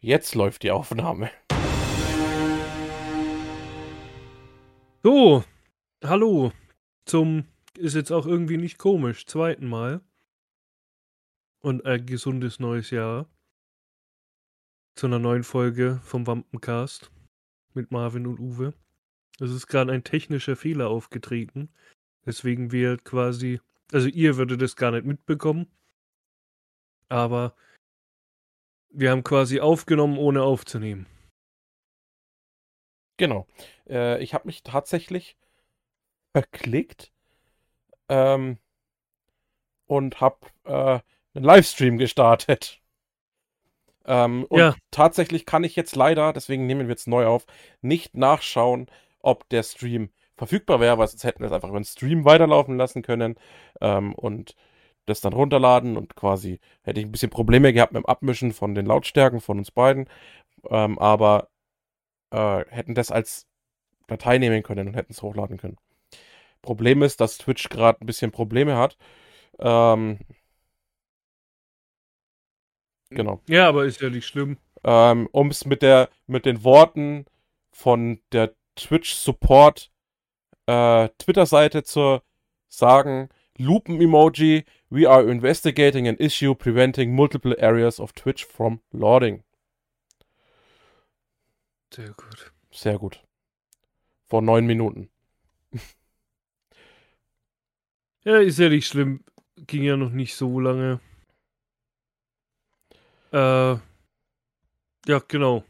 Jetzt läuft die Aufnahme. So, hallo. Zum, ist jetzt auch irgendwie nicht komisch, zweiten Mal. Und ein gesundes neues Jahr. Zu einer neuen Folge vom Wampencast mit Marvin und Uwe. Es ist gerade ein technischer Fehler aufgetreten, weswegen wir quasi, also ihr würdet es gar nicht mitbekommen, aber wir haben quasi aufgenommen, ohne aufzunehmen. Genau. Äh, ich habe mich tatsächlich verklickt ähm, und habe äh, einen Livestream gestartet. Ähm, und Ja. tatsächlich kann ich jetzt leider, deswegen nehmen wir jetzt neu auf, nicht nachschauen, ob der Stream verfügbar wäre, weil sonst hätten wir es einfach über den Stream weiterlaufen lassen können ähm, und das dann runterladen und quasi hätte ich ein bisschen Probleme gehabt mit dem Abmischen von den Lautstärken von uns beiden, ähm, aber äh, hätten das als Datei nehmen können und hätten es hochladen können. Problem ist, dass Twitch gerade ein bisschen Probleme hat. Ähm, genau. Ja, aber ist ja nicht schlimm. Ähm, um es mit der mit den Worten von der Twitch Support äh, Twitter-Seite zu sagen, Lupen-Emoji, we are investigating an issue preventing multiple areas of Twitch from loading. Sehr gut. Sehr gut. Vor neun Minuten. Ja, ist ja nicht schlimm. Ging ja noch nicht so lange. Äh, ja, genau.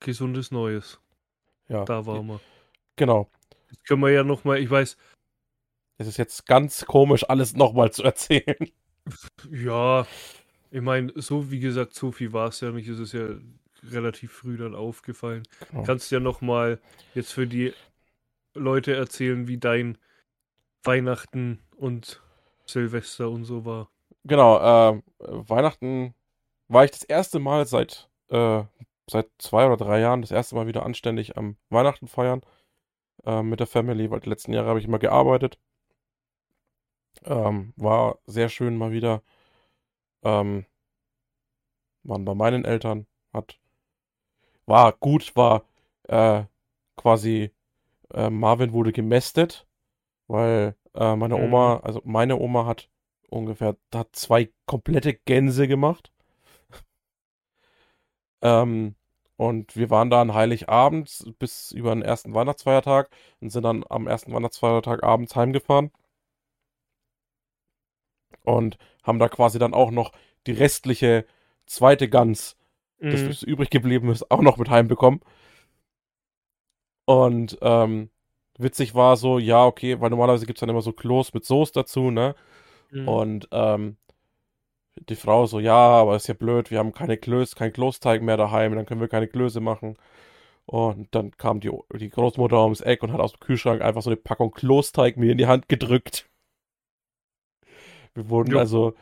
Gesundes Neues. Ja, Da waren wir. genau. Jetzt können wir ja nochmal, ich weiß, Es ist jetzt ganz komisch, alles nochmal zu erzählen. ja, ich meine, so wie gesagt, so viel war es ja nicht. Es ist ja relativ früh dann aufgefallen. Genau. Kannst ja nochmal jetzt für die Leute erzählen, wie dein Weihnachten und Silvester und so war. Genau, äh, Weihnachten war ich das erste Mal seit, äh, seit zwei oder drei Jahren das erste Mal wieder anständig am Weihnachten feiern äh, mit der Family, weil die letzten Jahre habe ich immer gearbeitet. Ähm, war sehr schön mal wieder. Ähm, waren bei meinen Eltern, hat, war gut, war äh, quasi, äh, Marvin wurde gemästet, weil äh, meine Mhm. Oma, also meine Oma hat ungefähr, hat zwei komplette Gänse gemacht. Ähm, und wir waren da an Heiligabend bis über den ersten Weihnachtsfeiertag und sind dann am ersten Weihnachtsfeiertag abends heimgefahren. Und haben da quasi dann auch noch die restliche zweite Gans, das Mhm. was übrig geblieben ist, auch noch mit heimbekommen. Und ähm, witzig war so, ja, okay, weil normalerweise gibt es dann immer so Kloß mit Soße dazu, ne? Mhm. Und ähm, die Frau so, ja, aber ist ja blöd, wir haben keine Klöße, kein Kloßteig mehr daheim, dann können wir keine Klöße machen. Und dann kam die, die Großmutter ums Eck und hat aus dem Kühlschrank einfach so eine Packung Kloßteig mir in die Hand gedrückt. Wir wurden Jo. also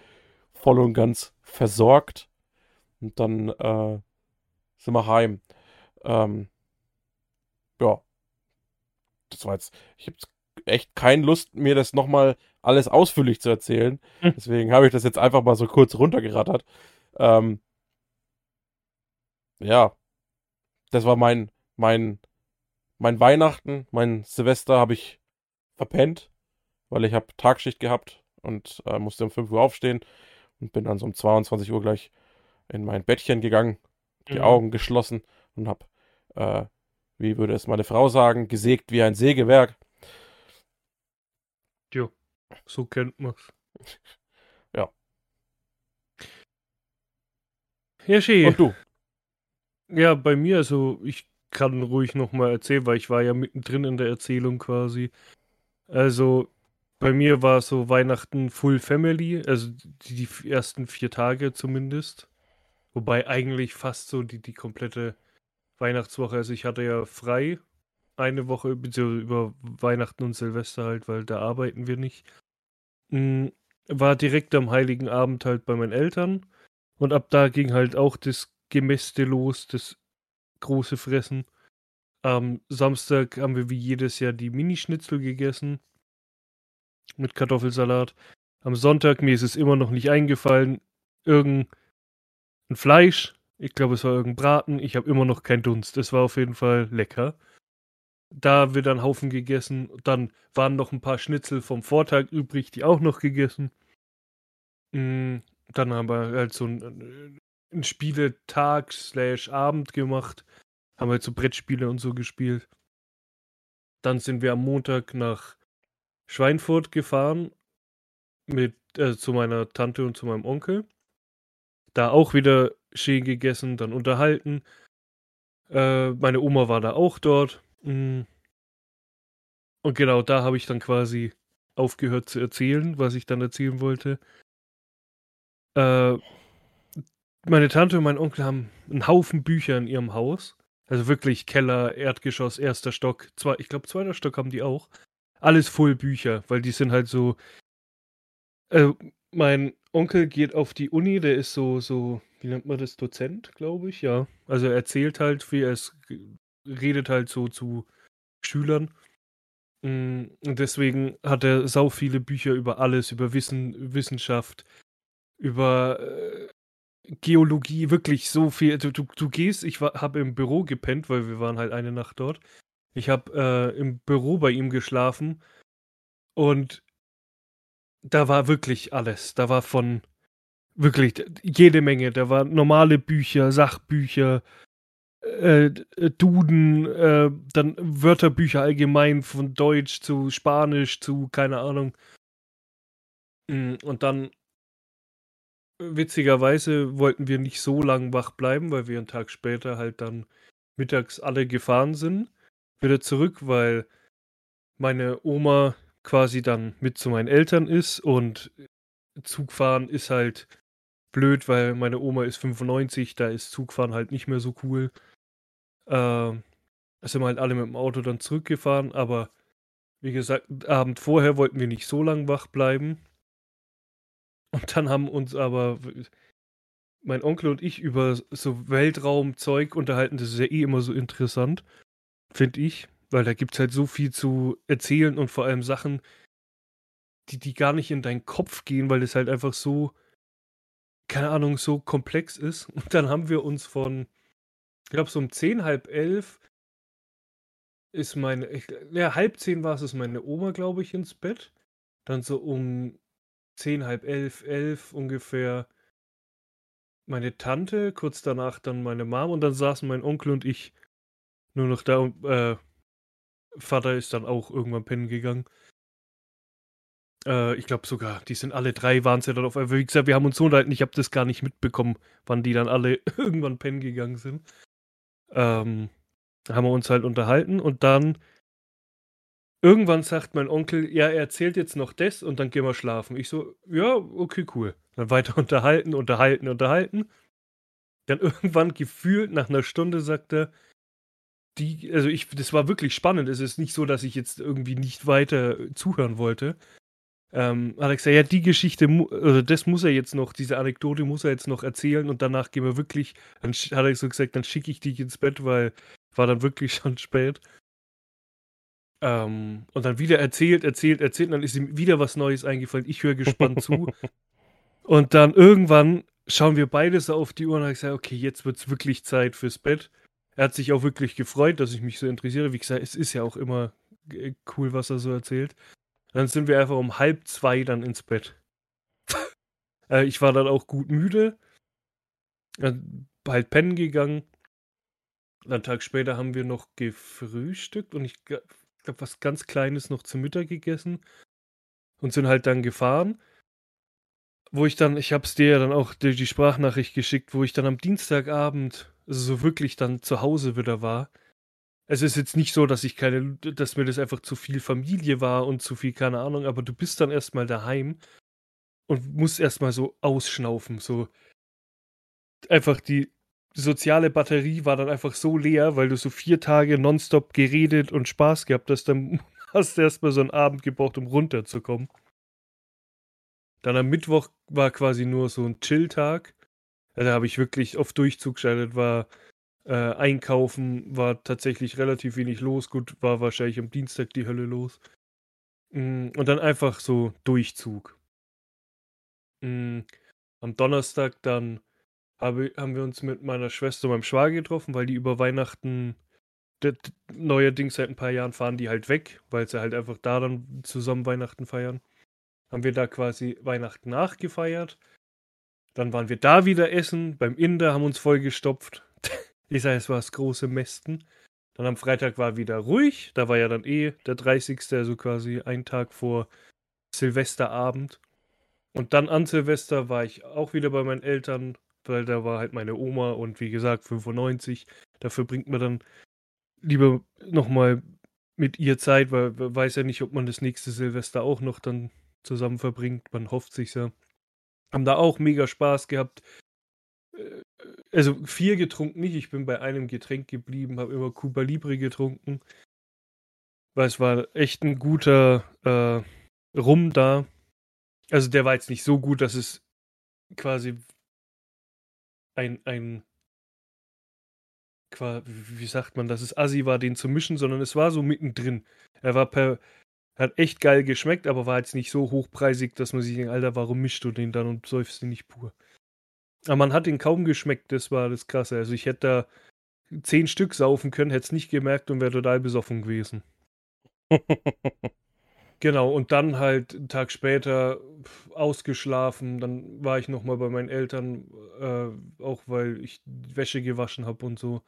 voll und ganz versorgt. Und dann äh, sind wir heim. Ähm, ja. Das war jetzt, ich habe echt keine Lust, mir das nochmal alles ausführlich zu erzählen. Hm. Deswegen habe ich das jetzt einfach mal so kurz runtergerattert. Ähm, ja, das war mein, mein, mein Weihnachten, mein Silvester habe ich verpennt, weil ich habe Tagschicht gehabt und äh, musste um 5 Uhr aufstehen und bin dann so um 22 Uhr gleich in mein Bettchen gegangen, die Mhm. Augen geschlossen und habe, äh, wie würde es meine Frau sagen, gesägt wie ein Sägewerk. So kennt man's. Ja. Ja, schön. Und du? Ja, bei mir, also ich kann ruhig nochmal erzählen, weil ich war ja mittendrin in der Erzählung quasi. Also bei mir war so Weihnachten Full Family, also die, die ersten vier Tage zumindest. Wobei eigentlich fast so die, die komplette Weihnachtswoche, also ich hatte ja frei eine Woche, beziehungsweise über Weihnachten und Silvester halt, weil da arbeiten wir nicht. Mm, War direkt am Heiligen Abend halt bei meinen Eltern. Und ab da ging halt auch das Gemäste los, das große Fressen. Am Samstag haben wir wie jedes Jahr die Minischnitzel gegessen. Mit Kartoffelsalat. Am Sonntag, mir ist es immer noch nicht eingefallen, irgendein ein Fleisch. Ich glaube, es war irgendein Braten. Ich habe immer noch keinen Dunst. Es war auf jeden Fall lecker. Da wird dann Haufen gegessen. Dann waren noch ein paar Schnitzel vom Vortag übrig, die auch noch gegessen. Mm, dann haben wir halt so einen, einen Spieletag slash Abend gemacht. Haben halt so Brettspiele und so gespielt. Dann sind wir am Montag nach Schweinfurt gefahren mit äh, zu meiner Tante und zu meinem Onkel. Da auch wieder schön gegessen, dann unterhalten. Äh, meine Oma war da auch dort. Mm. Und genau da habe ich dann quasi aufgehört zu erzählen, was ich dann erzählen wollte. Äh, meine Tante und mein Onkel haben einen Haufen Bücher in ihrem Haus. Also wirklich Keller, Erdgeschoss, erster Stock, zwei, ich glaube zweiter Stock haben die auch. Alles voll Bücher, weil die sind halt so. Äh, mein Onkel geht auf die Uni, der ist so, so, wie nennt man das, Dozent, glaube ich, ja. Also er erzählt halt, wie er es redet halt so zu Schülern. Mm, und deswegen hat er sau viele Bücher über alles, über Wissen, Wissenschaft, über äh, Geologie, wirklich so viel. Du, du, du gehst, ich habe im Büro gepennt, weil wir waren halt eine Nacht dort. Ich habe äh, im Büro bei ihm geschlafen und da war wirklich alles. Da war von wirklich jede Menge. Da waren normale Bücher, Sachbücher, äh, Duden, äh, dann Wörterbücher allgemein von Deutsch zu Spanisch zu keine Ahnung. Mm, und dann witzigerweise wollten wir nicht so lang wach bleiben, weil wir einen Tag später halt dann mittags alle gefahren sind. Wieder zurück, weil meine Oma quasi dann mit zu meinen Eltern ist und Zugfahren ist halt blöd, weil meine Oma ist 95, da ist Zugfahren halt nicht mehr so cool. Äh, sind wir halt alle mit dem Auto dann zurückgefahren, aber wie gesagt, Abend vorher wollten wir nicht so lang wach bleiben. Und dann haben uns aber mein Onkel und ich über so Weltraumzeug unterhalten. Das ist ja eh immer so interessant, finde ich. Weil da gibt es halt so viel zu erzählen und vor allem Sachen, die, die gar nicht in deinen Kopf gehen, weil es halt einfach so, keine Ahnung, so komplex ist. Und dann haben wir uns von, ich glaube, so um zehn, halb elf ist meine, ich, ja, halb zehn war es, ist meine Oma, glaube ich, ins Bett. Dann so um zehn, halb elf, elf ungefähr meine Tante, kurz danach dann meine Mom und dann saßen mein Onkel und ich nur noch da und äh, Vater ist dann auch irgendwann pennen gegangen. Äh, ich glaube sogar, die sind alle drei, waren sie dann auf einmal. Wie gesagt, wir haben uns so unterhalten, ich habe das gar nicht mitbekommen, wann die dann alle irgendwann pennen gegangen sind. Ähm, haben wir uns halt unterhalten und dann irgendwann sagt mein Onkel, ja, er erzählt jetzt noch das und dann gehen wir schlafen. Ich so, ja, okay, cool. Dann weiter unterhalten, unterhalten, unterhalten. Dann irgendwann gefühlt nach einer Stunde sagt er, die, also ich, das war wirklich spannend. Es ist nicht so, dass ich jetzt irgendwie nicht weiter zuhören wollte. Ähm, hat er gesagt, ja, die Geschichte, oder das muss er jetzt noch, diese Anekdote muss er jetzt noch erzählen und danach gehen wir wirklich, dann hat er so gesagt, dann schicke ich dich ins Bett, weil war dann wirklich schon spät. Ähm, und dann wieder erzählt, erzählt, erzählt, und dann ist ihm wieder was Neues eingefallen. Ich höre gespannt zu. Und dann irgendwann schauen wir beide so auf die Uhr und ich sage, okay, jetzt wird es wirklich Zeit fürs Bett. Er hat sich auch wirklich gefreut, dass ich mich so interessiere. Wie gesagt, es ist ja auch immer äh, cool, was er so erzählt. Dann sind wir einfach um halb zwei dann ins Bett. äh, ich war dann auch gut müde. Dann halt pennen gegangen. Einen Tag später haben wir noch gefrühstückt und ich glaube, was ganz Kleines noch zum Mittag gegessen und sind halt dann gefahren. Wo ich dann, ich hab's dir ja dann auch die, die Sprachnachricht geschickt, wo ich dann am Dienstagabend also so wirklich dann zu Hause wieder war. Es ist jetzt nicht so, dass ich keine, dass mir das einfach zu viel Familie war und zu viel, keine Ahnung, aber du bist dann erstmal daheim und musst erstmal so ausschnaufen, so einfach die soziale Batterie war dann einfach so leer, weil du so vier Tage nonstop geredet und Spaß gehabt hast, dann hast du erstmal so einen Abend gebraucht, um runterzukommen. Dann am Mittwoch war quasi nur so ein Chill-Tag. Da habe ich wirklich auf Durchzug geschaltet, war äh, einkaufen, war tatsächlich relativ wenig los. Gut, war wahrscheinlich am Dienstag die Hölle los. Mm, und dann einfach so Durchzug. Mm, am Donnerstag dann habe, haben wir uns mit meiner Schwester und meinem Schwager getroffen, weil die über Weihnachten neuerdings seit ein paar Jahren fahren die halt weg, weil sie halt einfach da dann zusammen Weihnachten feiern. Haben wir da quasi Weihnachten nachgefeiert. Dann waren wir da wieder essen, beim Inder, haben uns vollgestopft. Ich sage, es war das große Mästen. Dann am Freitag war wieder ruhig. Da war ja dann eh der 30. also quasi ein Tag vor Silvesterabend. Und dann an Silvester war ich auch wieder bei meinen Eltern, weil da war halt meine Oma und wie gesagt 95. Dafür bringt man dann lieber nochmal mit ihr Zeit, weil man weiß ja nicht, ob man das nächste Silvester auch noch dann zusammen verbringt. Man hofft sich ja. Haben da auch mega Spaß gehabt. Äh, Also vier getrunken nicht. Ich bin bei einem Getränk geblieben, habe immer Cuba Libre getrunken. Weil es war echt ein guter äh, Rum da. Also der war jetzt nicht so gut, dass es quasi ein, ein wie sagt man, dass es assi war, den zu mischen, sondern es war so mittendrin. Er war per, hat echt geil geschmeckt, aber war jetzt nicht so hochpreisig, dass man sich denkt, Alter, warum mischst du den dann und säufst den nicht pur? Aber man hat ihn kaum geschmeckt, das war das Krasse. Also ich hätte da zehn Stück saufen können, hätte es nicht gemerkt und wäre total besoffen gewesen. Genau, und dann halt einen Tag später ausgeschlafen. Dann war ich nochmal bei meinen Eltern, äh, auch weil ich Wäsche gewaschen habe und so.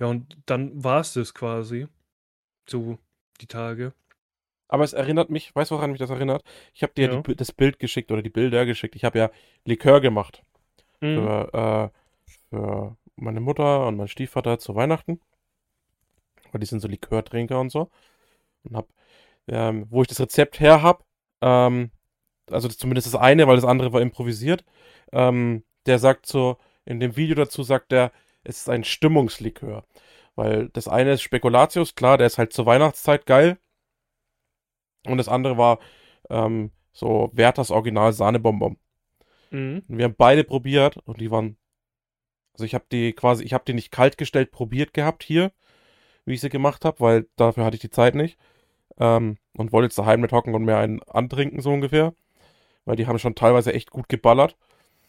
Ja, und dann war es das quasi. So, die Tage. Aber es erinnert mich, weißt du, woran mich das erinnert? Ich habe dir Ja. die, das Bild geschickt oder die Bilder geschickt. Ich habe ja Likör gemacht Mhm. für, äh, für meine Mutter und meinen Stiefvater zu Weihnachten. Weil die sind so Likörtrinker und so. Und hab, ähm, wo ich das Rezept her habe, ähm, also das, zumindest das eine, weil das andere war improvisiert, ähm, der sagt so, in dem Video dazu sagt er, es ist ein Stimmungslikör. Weil das eine ist Spekulatius, klar, der ist halt zur Weihnachtszeit geil. Und das andere war ähm, so Werthers Original Sahnebonbon. Mhm. Und wir haben beide probiert und die waren. Also ich habe die quasi, ich habe die nicht kalt gestellt probiert gehabt hier, wie ich sie gemacht habe, weil dafür hatte ich die Zeit nicht. Ähm, und wollte jetzt daheim mit hocken und mir einen antrinken, so ungefähr. Weil die haben schon teilweise echt gut geballert.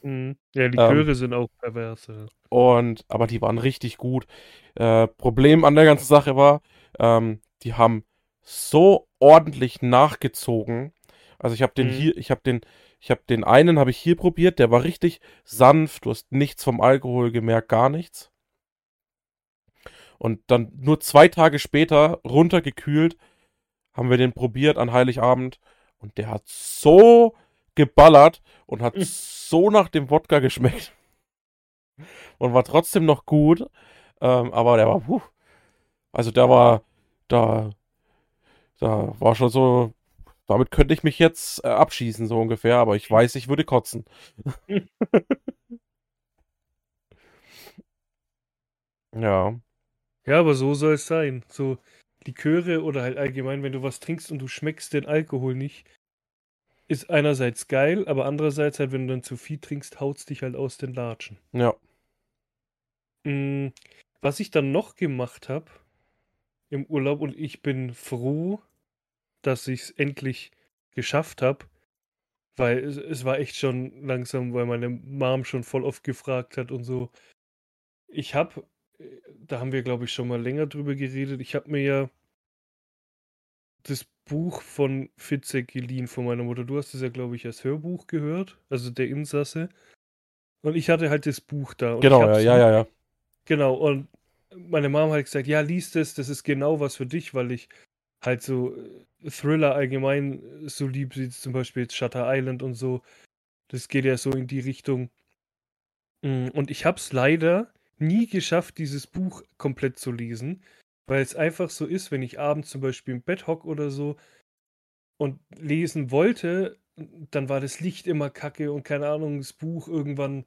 Mhm. Ja, die Chöre sind auch pervers. Ja. Und, aber die waren richtig gut. Äh, Problem an der ganzen Sache war, ähm, die haben so ordentlich nachgezogen. Also ich habe den Mhm. hier, ich habe den, ich habe den einen habe ich hier probiert, der war richtig sanft, du hast nichts vom Alkohol gemerkt, gar nichts. Und dann nur zwei Tage später, runtergekühlt, haben wir den probiert an Heiligabend und der hat so geballert und hat Mhm. so nach dem Wodka geschmeckt und war trotzdem noch gut, ähm, aber der war, puh, also der war, da, da war schon so, damit könnte ich mich jetzt äh, abschießen, so ungefähr, aber ich weiß, ich würde kotzen. Ja, ja, aber so soll es sein. So Liköre oder halt allgemein, wenn du was trinkst und du schmeckst den Alkohol nicht, ist einerseits geil, aber andererseits halt, wenn du dann zu viel trinkst, haut's dich halt aus den Latschen. ja, Mm, Was ich dann noch gemacht habe im Urlaub und ich bin froh, dass ich es endlich geschafft habe, weil es, es war echt schon langsam, weil meine Mom schon voll oft gefragt hat und so. Ich habe, da haben wir glaube ich schon mal länger drüber geredet, ich habe mir ja das Buch von Fitzek geliehen von meiner Mutter. Du hast es ja glaube ich als Hörbuch gehört, also der Insasse. Und ich hatte halt das Buch da. Genau, ja, ja, ja, ja. Genau, und meine Mom hat gesagt, ja, lies das, das ist genau was für dich, weil ich halt so äh, Thriller allgemein äh, so lieb, wie zum Beispiel jetzt Shutter Island und so. Das geht ja so in die Richtung. Mm, Und ich habe es leider nie geschafft, dieses Buch komplett zu lesen, weil es einfach so ist, wenn ich abends zum Beispiel im Bett hock oder so und lesen wollte, dann war das Licht immer kacke und keine Ahnung, das Buch irgendwann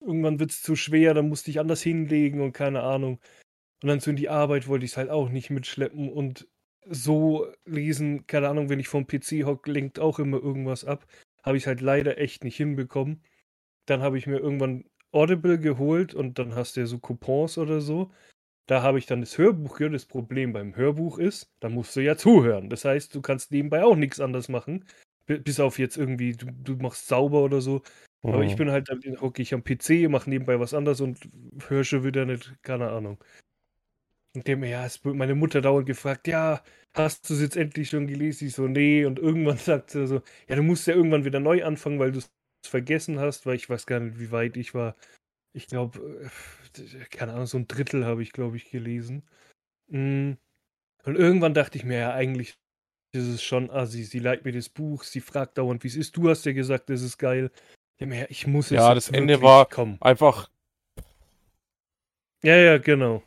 irgendwann wird es zu schwer, dann musste ich anders hinlegen und keine Ahnung. Und dann so in die Arbeit wollte ich es halt auch nicht mitschleppen und so lesen, keine Ahnung, wenn ich vom PC hock, lenkt auch immer irgendwas ab. Habe ich halt leider echt nicht hinbekommen. Dann habe ich mir irgendwann Audible geholt und dann hast du ja so Coupons oder so. Da habe ich dann das Hörbuch gehört. Das Problem beim Hörbuch ist, da musst du ja zuhören. Das heißt, du kannst nebenbei auch nichts anderes machen. Bis auf jetzt irgendwie, du, du machst sauber oder so. Aber ich Mhm. bin halt dann hocke ich am PC, mache nebenbei was anderes und höre schon wieder nicht, keine Ahnung. Und dem, ja, es wird meine Mutter dauernd gefragt, ja, hast du es jetzt endlich schon gelesen? Ich so, nee. Und irgendwann sagt sie so, ja, du musst ja irgendwann wieder neu anfangen, weil du es vergessen hast, weil ich weiß gar nicht, wie weit ich war. Ich glaube, keine Ahnung, so ein Drittel habe ich, glaube ich, gelesen. Mm. Und irgendwann dachte ich mir, ja, eigentlich ist es schon assi. Sie leiht mir das Buch, sie fragt dauernd, wie es ist. Du hast ja gesagt, das ist geil. Ja, mehr, ich muss es Ja, jetzt das Ende war- kommen. Einfach, Ja, ja, genau.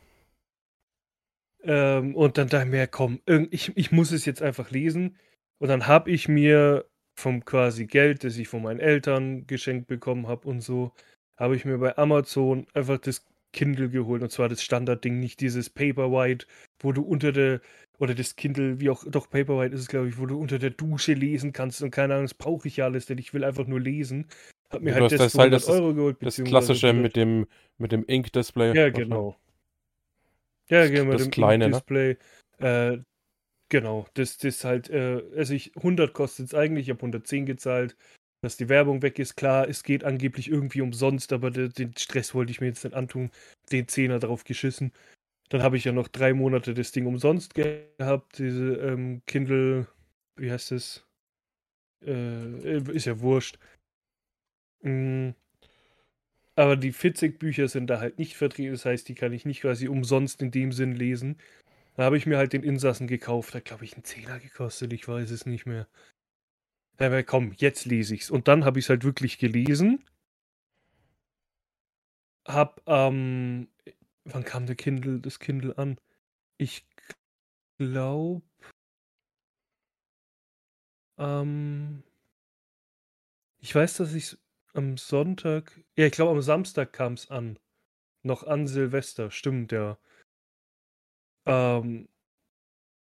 Ähm, und dann dachte ich mir, komm, ich, ich muss es jetzt einfach lesen. Und dann habe ich mir vom quasi Geld, das ich von meinen Eltern geschenkt bekommen habe und so, habe ich mir bei Amazon einfach das Kindle geholt. Und zwar das Standardding, nicht dieses Paperwhite, wo du unter der, oder das Kindle, wie auch, doch Paperwhite ist es, glaube ich, wo du unter der Dusche lesen kannst. Und keine Ahnung, das brauche ich ja alles, denn ich will einfach nur lesen. Hab mir Du halt hast das halt 100 das- Euro geholt. das klassische 100 mit dem, mit dem Ink-Display. ja, genau. Ja, Das- genau, mit das dem kleine, ne? Display. Äh, genau, das das halt, äh, also ich 100 kostet es eigentlich, ich habe 110 gezahlt, dass die Werbung weg ist. Klar, es geht angeblich irgendwie umsonst, aber de, den Stress wollte ich mir jetzt nicht antun, den Zehner drauf geschissen. Dann habe ich ja noch drei Monate das Ding umsonst gehabt, diese ähm, Kindle, wie heißt es? Äh, ist ja wurscht. Mm. Aber die Fitzek-Bücher sind da halt nicht vertreten, das heißt, die kann ich nicht quasi umsonst in dem Sinn lesen. Da habe ich mir halt den Insassen gekauft, hat glaube ich einen Zehner gekostet, ich weiß es nicht mehr. Aber komm, jetzt lese ich's. Und dann habe ich es halt wirklich gelesen. Hab, ähm, wann kam der Kindle, das Kindle an? Ich glaube, ähm, ich weiß, dass ich am Sonntag, ja, ich glaube am Samstag kam es an. Noch an Silvester, stimmt, ja. Ähm,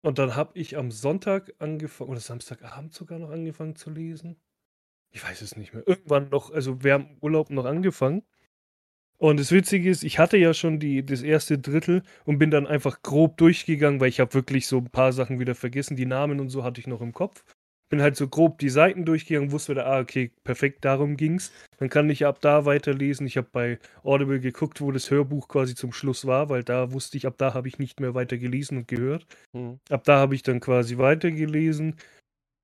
und dann habe ich am Sonntag angefangen, oder Samstagabend sogar noch angefangen zu lesen. Ich weiß es nicht mehr. Irgendwann noch, also während dem Urlaub noch angefangen. Und das Witzige ist, ich hatte ja schon die, das erste Drittel und bin dann einfach grob durchgegangen, weil ich habe wirklich so ein paar Sachen wieder vergessen. Die Namen und so hatte ich noch im Kopf. Bin halt so grob die Seiten durchgegangen, wusste wieder, ah, okay, perfekt, darum ging's. Dann kann ich ab da weiterlesen. Ich habe bei Audible geguckt, wo das Hörbuch quasi zum Schluss war, weil da wusste ich, ab da habe ich nicht mehr weiter gelesen und gehört. Mhm. Ab da habe ich dann quasi weitergelesen.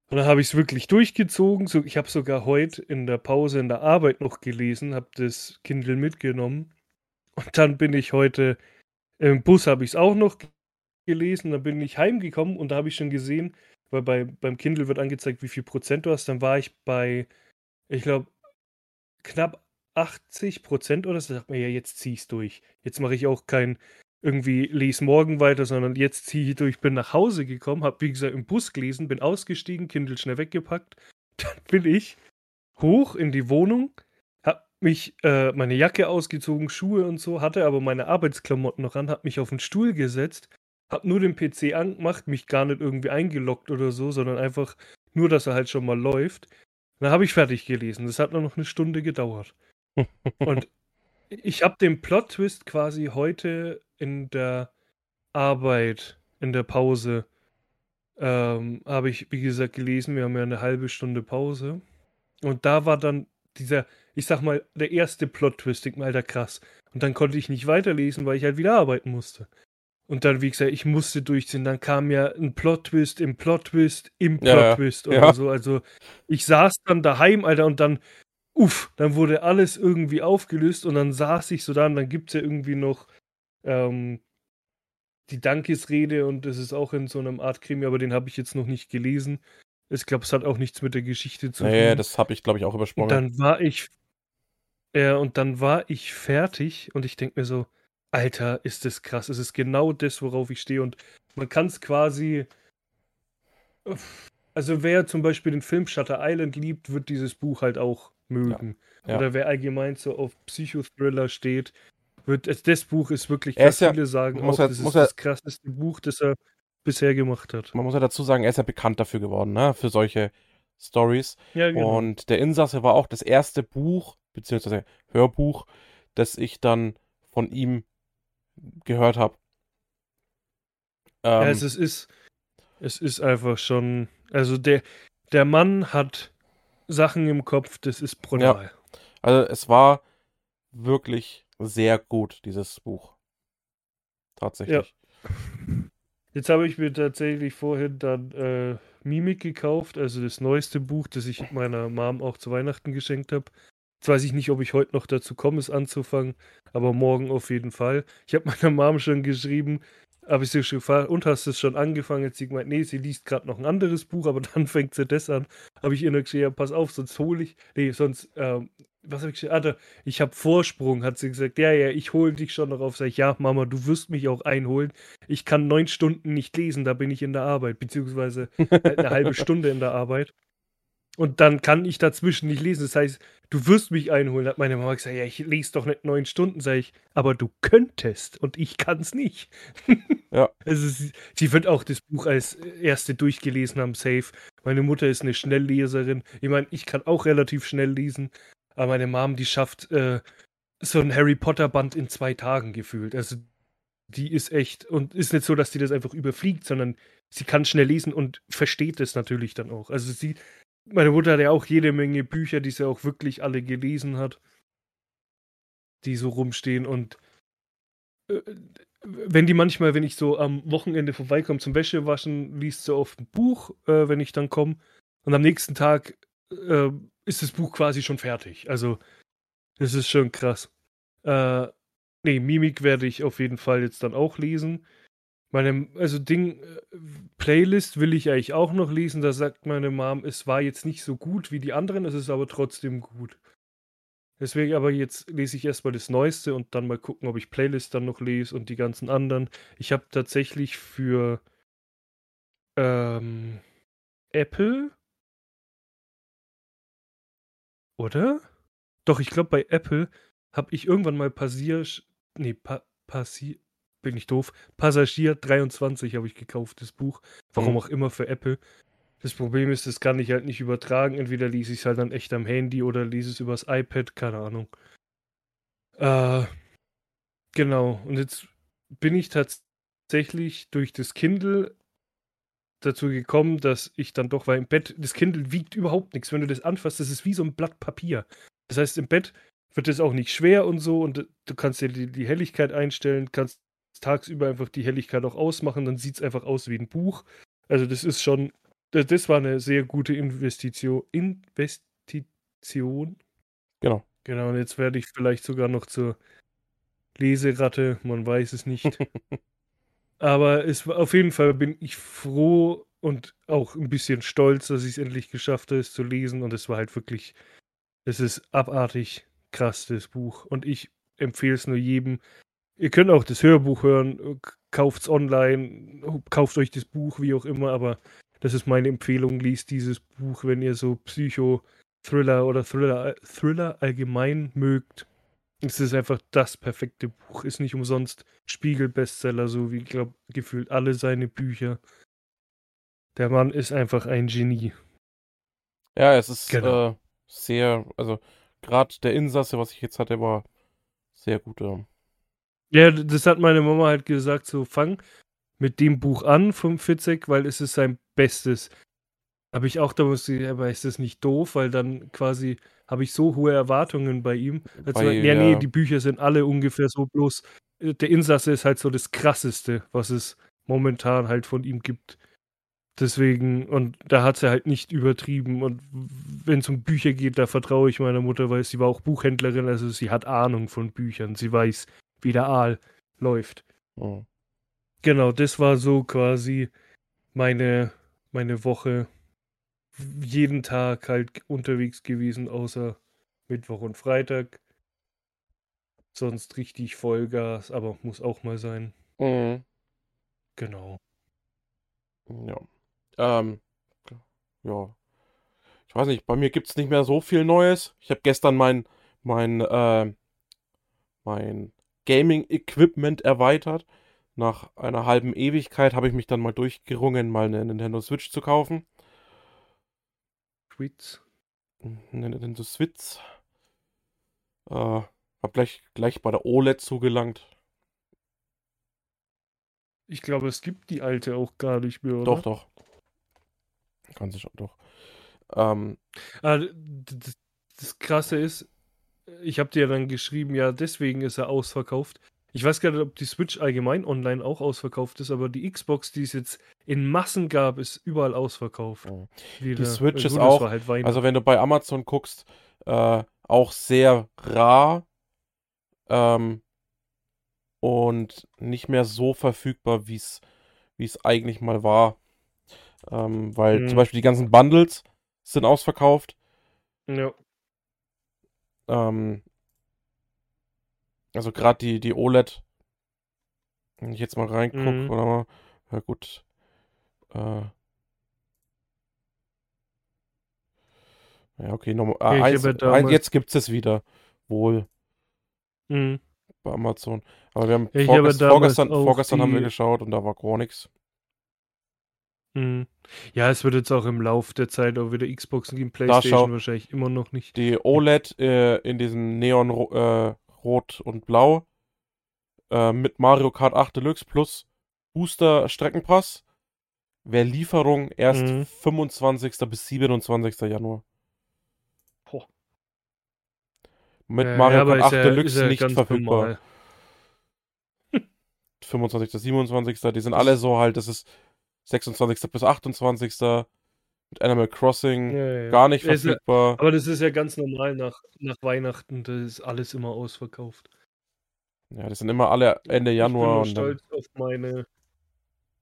Und dann habe ich es wirklich durchgezogen. So, ich habe sogar heute in der Pause in der Arbeit noch gelesen, habe das Kindle mitgenommen. Und dann bin ich heute im Bus habe ich es auch noch gelesen. Dann bin ich heimgekommen und da habe ich schon gesehen, weil bei, beim Kindle wird angezeigt, wie viel Prozent du hast. Dann war ich bei, ich glaube, knapp 80 Prozent oder so. Sagt man ja, jetzt zieh ich's durch. Jetzt mache ich auch kein irgendwie lese morgen weiter, sondern jetzt ziehe ich durch. Bin nach Hause gekommen, habe wie gesagt im Bus gelesen, bin ausgestiegen, Kindle schnell weggepackt. Dann bin ich hoch in die Wohnung, hab mich äh, meine Jacke ausgezogen, Schuhe und so, hatte aber meine Arbeitsklamotten noch an, hab mich auf den Stuhl gesetzt, hab nur den PC angemacht, mich gar nicht irgendwie eingeloggt oder so, sondern einfach nur, dass er halt schon mal läuft. Dann habe ich fertig gelesen. Das hat nur noch eine Stunde gedauert. Und ich habe den Plot-Twist quasi heute in der Arbeit, in der Pause, ähm, habe ich, wie gesagt, gelesen. Wir haben ja eine halbe Stunde Pause. Und da war dann dieser, ich sag mal, der erste Plot-Twist. Mir, Alter, krass. Und dann konnte ich nicht weiterlesen, weil ich halt wieder arbeiten musste. Und dann, wie gesagt, ich musste durchziehen. Dann kam ja ein Plot-Twist im Plot-Twist im Ja, ja. Plot-Twist oder Ja. so. Also ich saß dann daheim, Alter, und dann, uff, dann wurde alles irgendwie aufgelöst und dann saß ich so da und dann gibt es ja irgendwie noch ähm, die Dankesrede und das ist auch in so einem Art Krimi, aber den habe ich jetzt noch nicht gelesen. Ich glaube, es hat auch nichts mit der Geschichte zu Nee, tun. das habe ich, glaube ich, auch Und übersprungen. dann war ich, ja, und dann war ich fertig und ich denke mir so, Alter, ist das krass. Es ist genau das, worauf ich stehe. Und man kann es quasi. Also, wer zum Beispiel den Film Shutter Island liebt, wird dieses Buch halt auch mögen. Ja. Oder wer allgemein so auf Psychothriller steht, wird. Also das Buch ist wirklich, Er was ist ja- viele sagen, muss auch, er- das muss ist er- das krasseste Buch, das er bisher gemacht hat. Man muss ja dazu sagen, er ist ja bekannt dafür geworden, ne? Für solche Stories. Ja, genau. Und der Insasse war auch das erste Buch, beziehungsweise Hörbuch, das ich dann von ihm gehört habe. Ja, Ähm, es ist, es ist einfach schon, also der, der Mann hat Sachen im Kopf, das ist brutal. Also es war wirklich sehr gut, dieses Buch. Tatsächlich. Ja. Jetzt habe ich mir tatsächlich vorhin dann äh, Mimik gekauft, also das neueste Buch, das ich meiner Mom auch zu Weihnachten geschenkt habe. Jetzt weiß ich nicht, ob ich heute noch dazu komme, es anzufangen, aber morgen auf jeden Fall. Ich habe meiner Mom schon geschrieben, habe ich sie schon gefragt, und hast du es schon angefangen? Jetzt sie gemeint, nee, sie liest gerade noch ein anderes Buch, aber dann fängt sie das an. Habe ich ihr noch geschrieben, ja, pass auf, sonst hole ich, nee, sonst, ähm, was habe ich gesagt? Ah, ich habe Vorsprung, hat sie gesagt. Ja, ja, ich hole dich schon noch auf. Sag ich, ja, Mama, du wirst mich auch einholen. Ich kann neun Stunden nicht lesen, da bin ich in der Arbeit, beziehungsweise halt eine halbe Stunde in der Arbeit. Und dann kann ich dazwischen nicht lesen. Das heißt, du wirst mich einholen, hat meine Mama gesagt. Ja, ich lese doch nicht neun Stunden, sag ich. Aber du könntest und ich kann es nicht. Ja. Also sie, wird auch das Buch als erste durchgelesen haben, safe. Meine Mutter ist eine Schnellleserin. Ich meine, ich kann auch relativ schnell lesen. Aber meine Mom, die schafft äh, so ein Harry Potter Band in zwei Tagen gefühlt. Also die ist echt und ist nicht so, dass die das einfach überfliegt, sondern sie kann schnell lesen und versteht es natürlich dann auch. Also sie, meine Mutter hat ja auch jede Menge Bücher, die sie auch wirklich alle gelesen hat, die so rumstehen und äh, wenn die manchmal, wenn ich so am Wochenende vorbeikomme zum Wäschewaschen, liest sie oft ein Buch, äh, wenn ich dann komme. Und am nächsten Tag äh, ist das Buch quasi schon fertig. Also, das ist schon krass. Äh, nee, Mimik werde ich auf jeden Fall jetzt dann auch lesen. Meine, also Ding, äh, Playlist will ich eigentlich auch noch lesen. Da sagt meine Mom, es war jetzt nicht so gut wie die anderen, es ist aber trotzdem gut. Deswegen aber jetzt lese ich erstmal das Neueste und dann mal gucken, ob ich Playlist dann noch lese und die ganzen anderen. Ich habe tatsächlich für ähm, Apple oder? Doch, ich glaube, bei Apple habe ich irgendwann mal Passier. Nee, pa Passier. Bin ich doof. Passagier 23 habe ich gekauft, das Buch. Warum mhm. auch immer für Apple. Das Problem ist, das kann ich halt nicht übertragen. Entweder lese ich es halt dann echt am Handy oder lese es übers iPad, keine Ahnung. Äh, genau. Und jetzt bin ich tatsächlich durch das Kindle dazu gekommen, dass ich dann doch, weil im Bett, das Kindle wiegt überhaupt nichts. Wenn du das anfasst, das ist wie so ein Blatt Papier. Das heißt, im Bett wird es auch nicht schwer und so und du kannst dir die, die Helligkeit einstellen, kannst tagsüber einfach die Helligkeit auch ausmachen, dann sieht es einfach aus wie ein Buch. Also das ist schon, das, das war eine sehr gute Investition. Investition. Genau. Genau, und jetzt werde ich vielleicht sogar noch zur Leseratte, man weiß es nicht. Aber es auf jeden Fall bin ich froh und auch ein bisschen stolz, dass ich es endlich geschafft habe, es zu lesen. Und es war halt wirklich, es ist abartig krass, das Buch. Und ich empfehle es nur jedem. Ihr könnt auch das Hörbuch hören, kauft es online, kauft euch das Buch, wie auch immer, aber das ist meine Empfehlung, liest dieses Buch, wenn ihr so Psycho-Thriller oder Thriller, Thriller allgemein mögt. Es ist einfach das perfekte Buch. Ist nicht umsonst Spiegel-Bestseller, so wie, glaube gefühlt alle seine Bücher. Der Mann ist einfach ein Genie. Ja, es ist genau. äh, sehr, also gerade der Insasse, was ich jetzt hatte, war sehr gut. Ja. Ja, das hat meine Mama halt gesagt, so fang mit dem Buch an vom Fitzek, weil es ist sein Bestes. Habe ich auch da musste ich, aber ist das nicht doof, weil dann quasi habe ich so hohe Erwartungen bei ihm. Also, bei, ja, nee, die Bücher sind alle ungefähr so, bloß äh, der Insasse ist halt so das krasseste, was es momentan halt von ihm gibt. Deswegen, und da hat sie halt nicht übertrieben. Und wenn es um Bücher geht, da vertraue ich meiner Mutter, weil sie war auch Buchhändlerin, also sie hat Ahnung von Büchern. Sie weiß, wie der Aal läuft. Oh. Genau, das war so quasi meine, meine Woche jeden Tag halt unterwegs gewesen, außer Mittwoch und Freitag. Sonst richtig Vollgas, aber muss auch mal sein. Mhm. Genau. Ja. Ähm, ja. Ich weiß nicht, bei mir gibt es nicht mehr so viel Neues. Ich habe gestern mein, mein, äh, mein Gaming-Equipment erweitert. Nach einer halben Ewigkeit habe ich mich dann mal durchgerungen, mal eine Nintendo Switch zu kaufen. Switch. Nintendo Switch. Äh, hab gleich, gleich bei der OLED zugelangt. Ich glaube, es gibt die alte auch gar nicht mehr, oder? Doch, doch. Kann sich schon, doch. Ähm, ah, das, das Krasse ist, ich habe dir dann geschrieben, ja, deswegen ist er ausverkauft. Ich weiß gar nicht, ob die Switch allgemein online auch ausverkauft ist, aber die Xbox, die es jetzt in Massen gab, ist überall ausverkauft. Wieder. Die Switch Gut, ist auch, halt also wenn du bei Amazon guckst, äh, auch sehr rar ähm, und nicht mehr so verfügbar, wie es wie es eigentlich mal war. Ähm, weil Mhm. zum Beispiel die ganzen Bundles sind ausverkauft. ja. Ähm, also gerade die, die OLED, wenn ich jetzt mal reingucke, Mhm. oder mal, ja gut. Äh, ja, okay, nochmal. Ich eins, habe ja ein, damals- jetzt gibt es wieder. Wohl Mhm. bei Amazon. Aber wir haben damals vorgestern, vorgestern haben wir geschaut und da war gar nichts. Mhm. Ja, es wird jetzt auch im Lauf der Zeit auch wieder Xboxen geben, schau. Playstation wahrscheinlich immer noch nicht. Die OLED äh, in diesem Neon äh, Rot und Blau äh, mit Mario Kart 8 Deluxe plus Booster Streckenpass wäre Lieferung erst Mhm. 25. bis 27. Januar. Boah. Mit Ja, Mario Kart 8 ist ja- Deluxe ist ja nicht verfügbar. normal. 25. 27. Die sind alle so halt, das ist 26. bis 28. Mit Animal Crossing Ja, ja. gar nicht verfügbar. Aber das ist ja ganz normal nach, nach Weihnachten, da ist alles immer ausverkauft. Ja, das sind immer alle Ende Januar ich bin stolz auf meine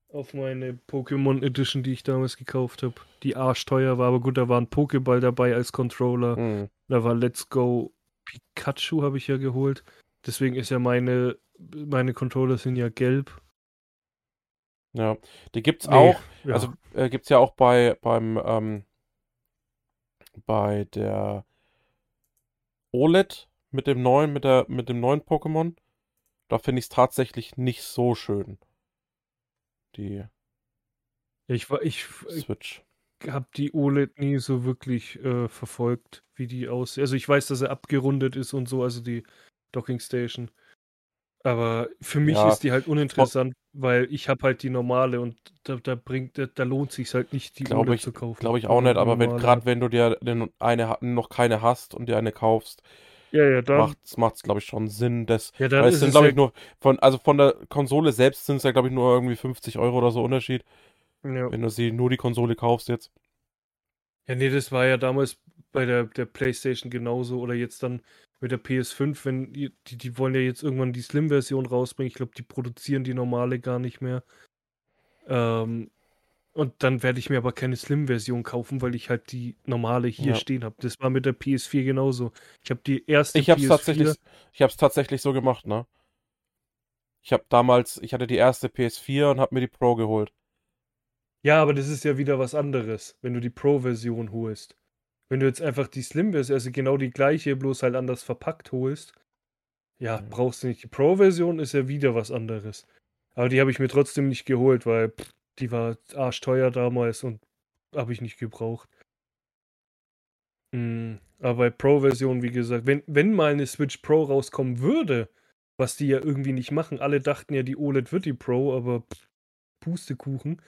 auf meine Pokémon Edition, die ich damals gekauft habe. Die arschteuer war, aber gut, da war ein Pokéball dabei als Controller. Hm. Da war Let's Go Pikachu habe ich ja geholt. Deswegen ist ja meine meine Controller sind ja gelb. Ja, die gibt's Nee, auch. ja. Also äh, gibt's ja auch bei beim ähm, bei der OLED mit dem neuen mit der mit dem neuen Pokémon. Da finde ich es tatsächlich nicht so schön. Die ich war ich Switch. habe die OLED nie so wirklich äh, verfolgt, wie die aussieht. Also ich weiß, dass er abgerundet ist und so, also die Docking Station. Aber für mich Ja, ist die halt uninteressant, weil ich habe halt die normale und da, da bringt, da, da lohnt sich halt nicht, die Glaube OLED ich, zu kaufen. glaube ich auch nicht. Aber wenn gerade wenn du dir eine noch keine hast und dir eine kaufst, Ja, ja, dann, macht's macht's glaube ich schon Sinn, das ja, dann Weil es ist sind, glaube ich, nur von, also von der Konsole selbst sind es ja, glaube ich, nur irgendwie 50 Euro oder so Unterschied, ja. wenn du sie nur die Konsole kaufst jetzt. ja, nee, das war ja damals bei der, der Playstation genauso oder jetzt dann mit der PS5, wenn die, die, wollen ja jetzt irgendwann die Slim-Version rausbringen. Ich glaube, die produzieren die normale gar nicht mehr. Ähm, und dann werde ich mir aber keine Slim-Version kaufen, weil ich halt die normale hier Ja. stehen habe. Das war mit der PS4 genauso. Ich habe die erste Ich habe es PS4. tatsächlich, ich habe es tatsächlich so gemacht, ne? Ich habe damals, ich hatte die erste PS4 und habe mir die Pro geholt. Ja, aber das ist ja wieder was anderes, wenn du die Pro-Version holst. Wenn du jetzt einfach die Slim-Version, also genau die gleiche, bloß halt anders verpackt holst, ja, Ja. brauchst du nicht. Die Pro-Version ist ja wieder was anderes. Aber die habe ich mir trotzdem nicht geholt, weil pff, die war arschteuer damals und habe ich nicht gebraucht. Mm, aber bei Pro-Version, wie gesagt, wenn, wenn mal eine Switch Pro rauskommen würde, was die ja irgendwie nicht machen, alle dachten ja, die OLED wird die Pro, aber pff, Pustekuchen,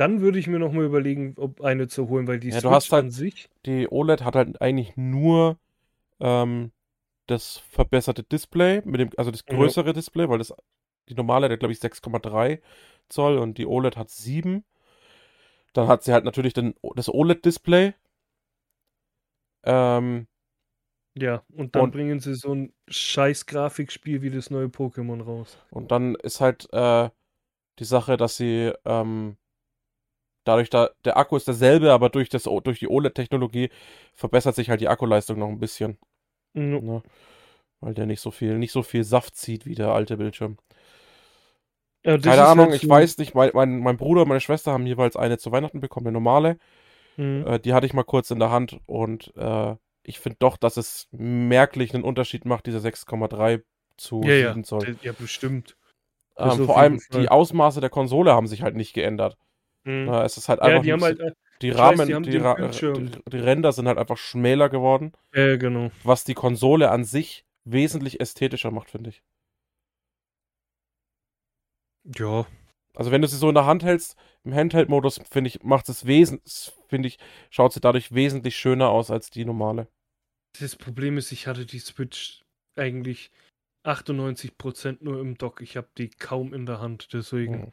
dann würde ich mir nochmal überlegen, ob eine zu holen, weil die Ja, du Switch hast halt- an sich, Die OLED hat halt eigentlich nur ähm, das verbesserte Display, mit dem, also das Ja. größere Display, weil das die normale hat, glaube ich, 6,3 Zoll und die OLED hat 7. Dann hat sie halt natürlich den, das OLED-Display. Ähm, ja, und dann Und- bringen sie so ein scheiß Grafikspiel wie das neue Pokémon raus. Und dann ist halt äh, die Sache, dass sie ähm, dadurch, da der Akku ist derselbe, aber durch das durch die OLED-Technologie verbessert sich halt die Akkuleistung noch ein bisschen, Mm, ne? Weil der nicht so viel, nicht so viel Saft zieht wie der alte Bildschirm. ja, Keine Ahnung, halt ich weiß nicht, mein, mein, mein Bruder und meine Schwester haben jeweils eine zu Weihnachten bekommen, eine normale. Mm, Äh, die hatte ich mal kurz in der Hand und äh, ich finde doch, dass es merklich einen Unterschied macht, diese 6,3 zu ja, ja, 7 Zoll. d- ja, bestimmt. Ähm, vor allem die Ausmaße der Konsole haben sich halt nicht geändert. Mm. Na, es ist halt Ja, einfach die haben halt, die ich weiß, Rahmen, die die, Ra die, die Ränder sind halt einfach schmäler geworden, äh, genau. was die Konsole an sich wesentlich ästhetischer macht, finde ich. Ja, Also wenn du sie so in der Hand hältst, im Handheld-Modus, finde ich, macht es wesentlich, finde ich, schaut sie dadurch wesentlich schöner aus als die normale. Das Problem ist, ich hatte die Switch eigentlich 98% nur im Dock. Ich habe die kaum in der Hand, deswegen. Hm.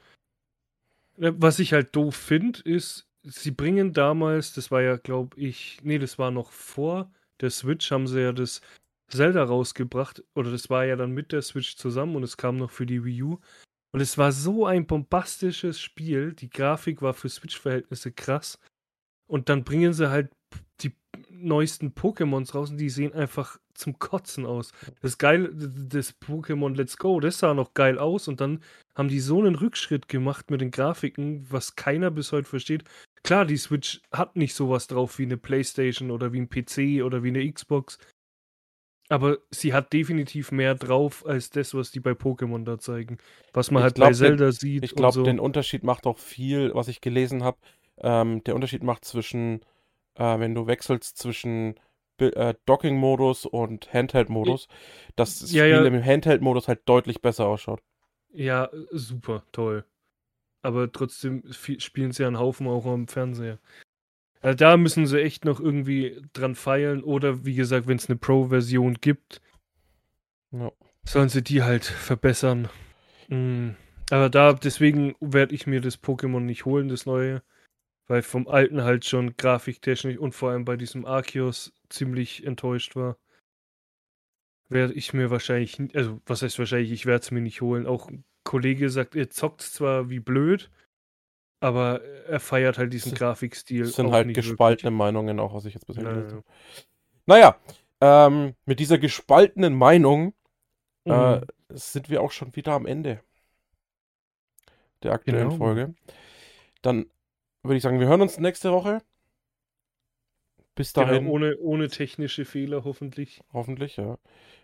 Was ich halt doof finde, ist, sie bringen damals, das war ja, glaube ich, nee, das war noch vor der Switch, haben sie ja das Zelda rausgebracht, oder das war ja dann mit der Switch zusammen und es kam noch für die Wii U. Und es war so ein bombastisches Spiel, die Grafik war für Switch-Verhältnisse krass. Und dann bringen sie halt die neuesten Pokémons raus und die sehen einfach zum Kotzen aus. Das geil, das Pokémon Let's Go, das sah noch geil aus und dann haben die so einen Rückschritt gemacht mit den Grafiken, was keiner bis heute versteht. Klar, die Switch hat nicht sowas drauf wie eine Playstation oder wie ein PC oder wie eine Xbox. Aber sie hat definitiv mehr drauf als das, was die bei Pokémon da zeigen. Was man Ich halt glaub, bei Zelda sieht. Ich glaube, so. den Unterschied macht auch viel, was ich gelesen habe. Ähm, der Unterschied macht zwischen, äh, wenn du wechselst zwischen äh, Docking-Modus und Handheld-Modus, dass das Ja, Spiel ja. im Handheld-Modus halt deutlich besser ausschaut. Ja, super, toll. Aber trotzdem spielen sie einen Haufen auch am Fernseher. Also da müssen sie echt noch irgendwie dran feilen oder wie gesagt, wenn es eine Pro-Version gibt, Ja. sollen sie die halt verbessern. Mm. Aber da, deswegen werde ich mir das Pokémon nicht holen, das neue. Weil vom alten halt schon grafiktechnisch und vor allem bei diesem Arceus ziemlich enttäuscht war. Werde ich mir wahrscheinlich, also was heißt wahrscheinlich, ich werde es mir nicht holen. Auch ein Kollege sagt, er zockt zwar wie blöd, aber er feiert halt diesen Es- Grafikstil. Es sind halt gespaltene Meinungen, auch was ich jetzt bisher wirklich. gelesen Naja. habe. Naja, ähm, mit dieser gespaltenen Meinung äh, Mhm. sind wir auch schon wieder am Ende der aktuellen Genau. Folge. Dann würde ich sagen, wir hören uns nächste Woche. Bis dahin, Genau, ohne, ohne technische Fehler hoffentlich. hoffentlich, ja.